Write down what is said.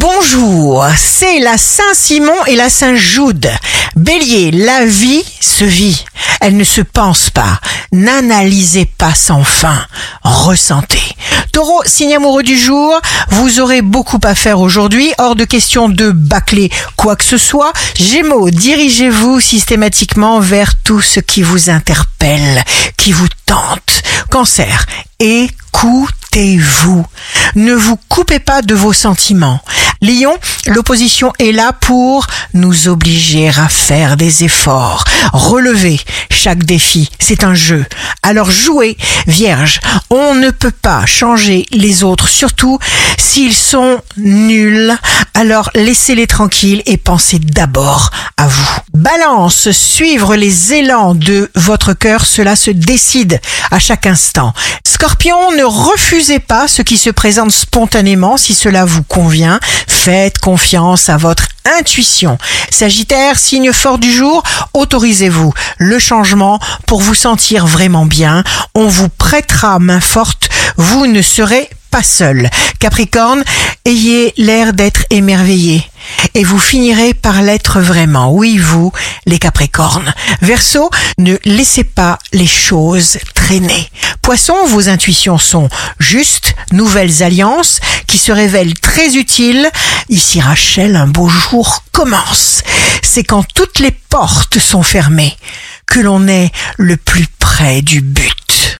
Bonjour, c'est la Saint-Simon et la Saint-Joude. Bélier, la vie se vit, elle ne se pense pas. N'analysez pas sans fin, ressentez. Taureau, signe amoureux du jour, vous aurez beaucoup à faire aujourd'hui, hors de question de bâcler quoi que ce soit. Gémeaux, dirigez-vous systématiquement vers tout ce qui vous interpelle, qui vous tente. Cancer, écoutez-vous. Ne vous coupez pas de vos sentiments. Lion, l'opposition est là pour nous obliger à faire des efforts. Relevez chaque défi, c'est un jeu. Alors jouez, Vierge, on ne peut pas changer les autres, surtout s'ils sont nuls. Alors laissez-les tranquilles et pensez d'abord à vous. Balance, suivre les élans de votre cœur, cela se décide à chaque instant. Scorpion, ne refusez pas ce qui se présente spontanément si cela vous convient. Faites confiance à votre intuition. Sagittaire, signe fort du jour, autorisez-vous le changement pour vous sentir vraiment bien. On vous prêtera main forte, vous ne serez pas seul. Capricorne, ayez l'air d'être émerveillé et vous finirez par l'être vraiment. Oui, vous, les Capricornes. Verseau, ne laissez pas les choses traîner. Poisson, vos intuitions sont justes, nouvelles alliances qui se révèlent très utiles. Ici Rachel, un beau jour commence. C'est quand toutes les portes sont fermées que l'on est le plus près du but.